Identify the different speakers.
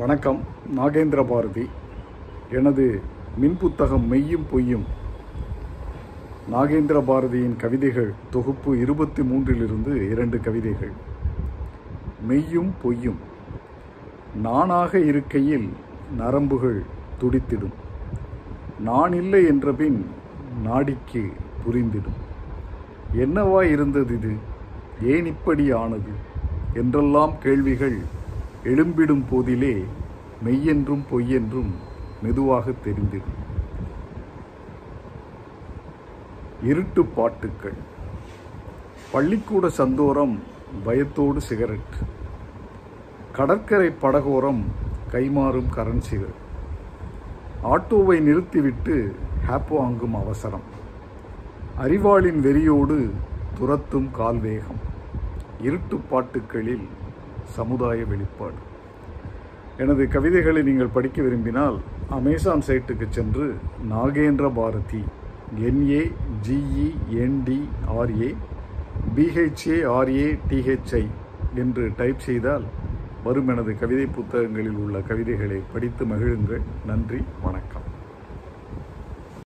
Speaker 1: வணக்கம். நாகேந்திர பாரதி. எனது மின்புத்தகம் மெய்யும் பொய்யும். நாகேந்திர பாரதியின் கவிதைகள் தொகுப்பு இருபத்தி மூன்றிலிருந்து இரண்டு கவிதைகள். மெய்யும் பொய்யும். நானாக இருக்கையில் நரம்புகள் துடித்திடும். நான் இல்லை என்றபின் நாடிக்கு புரிந்திடும். என்னவா இருந்தது இது? ஏன் இப்படி ஆனது? என்றெல்லாம் கேள்விகள் எழும்பிடும் போதிலே மெய்யென்றும் பொய்யென்றும் மெதுவாக தெரிந்திடும் இருட்டு பாட்டுக்கள். பள்ளிக்கூட சந்தோரம் பயத்தோடு சிகரெட் கடற்கரை படகோரம் கைமாறும் கரன்சிகள் ஆட்டோவை நிறுத்திவிட்டு ஹாப்போ வாங்கும் அவசரம். அறிவாளின் வெறியோடு துரத்தும் கால்வேகம் இருட்டு பாட்டுக்களில் சமுதாய வெளிப்பாடு. எனது கவிதைகளை நீங்கள் படிக்க விரும்பினால் அமேசான் சைட்டுக்கு சென்று Nagendra Bharathi N A G E N D R A B H A R A T H I என்று டைப் செய்தால் வரும் எனது கவிதை புத்தகங்களில் உள்ள கவிதைகளை படித்து மகிழுங்கள். நன்றி வணக்கம்.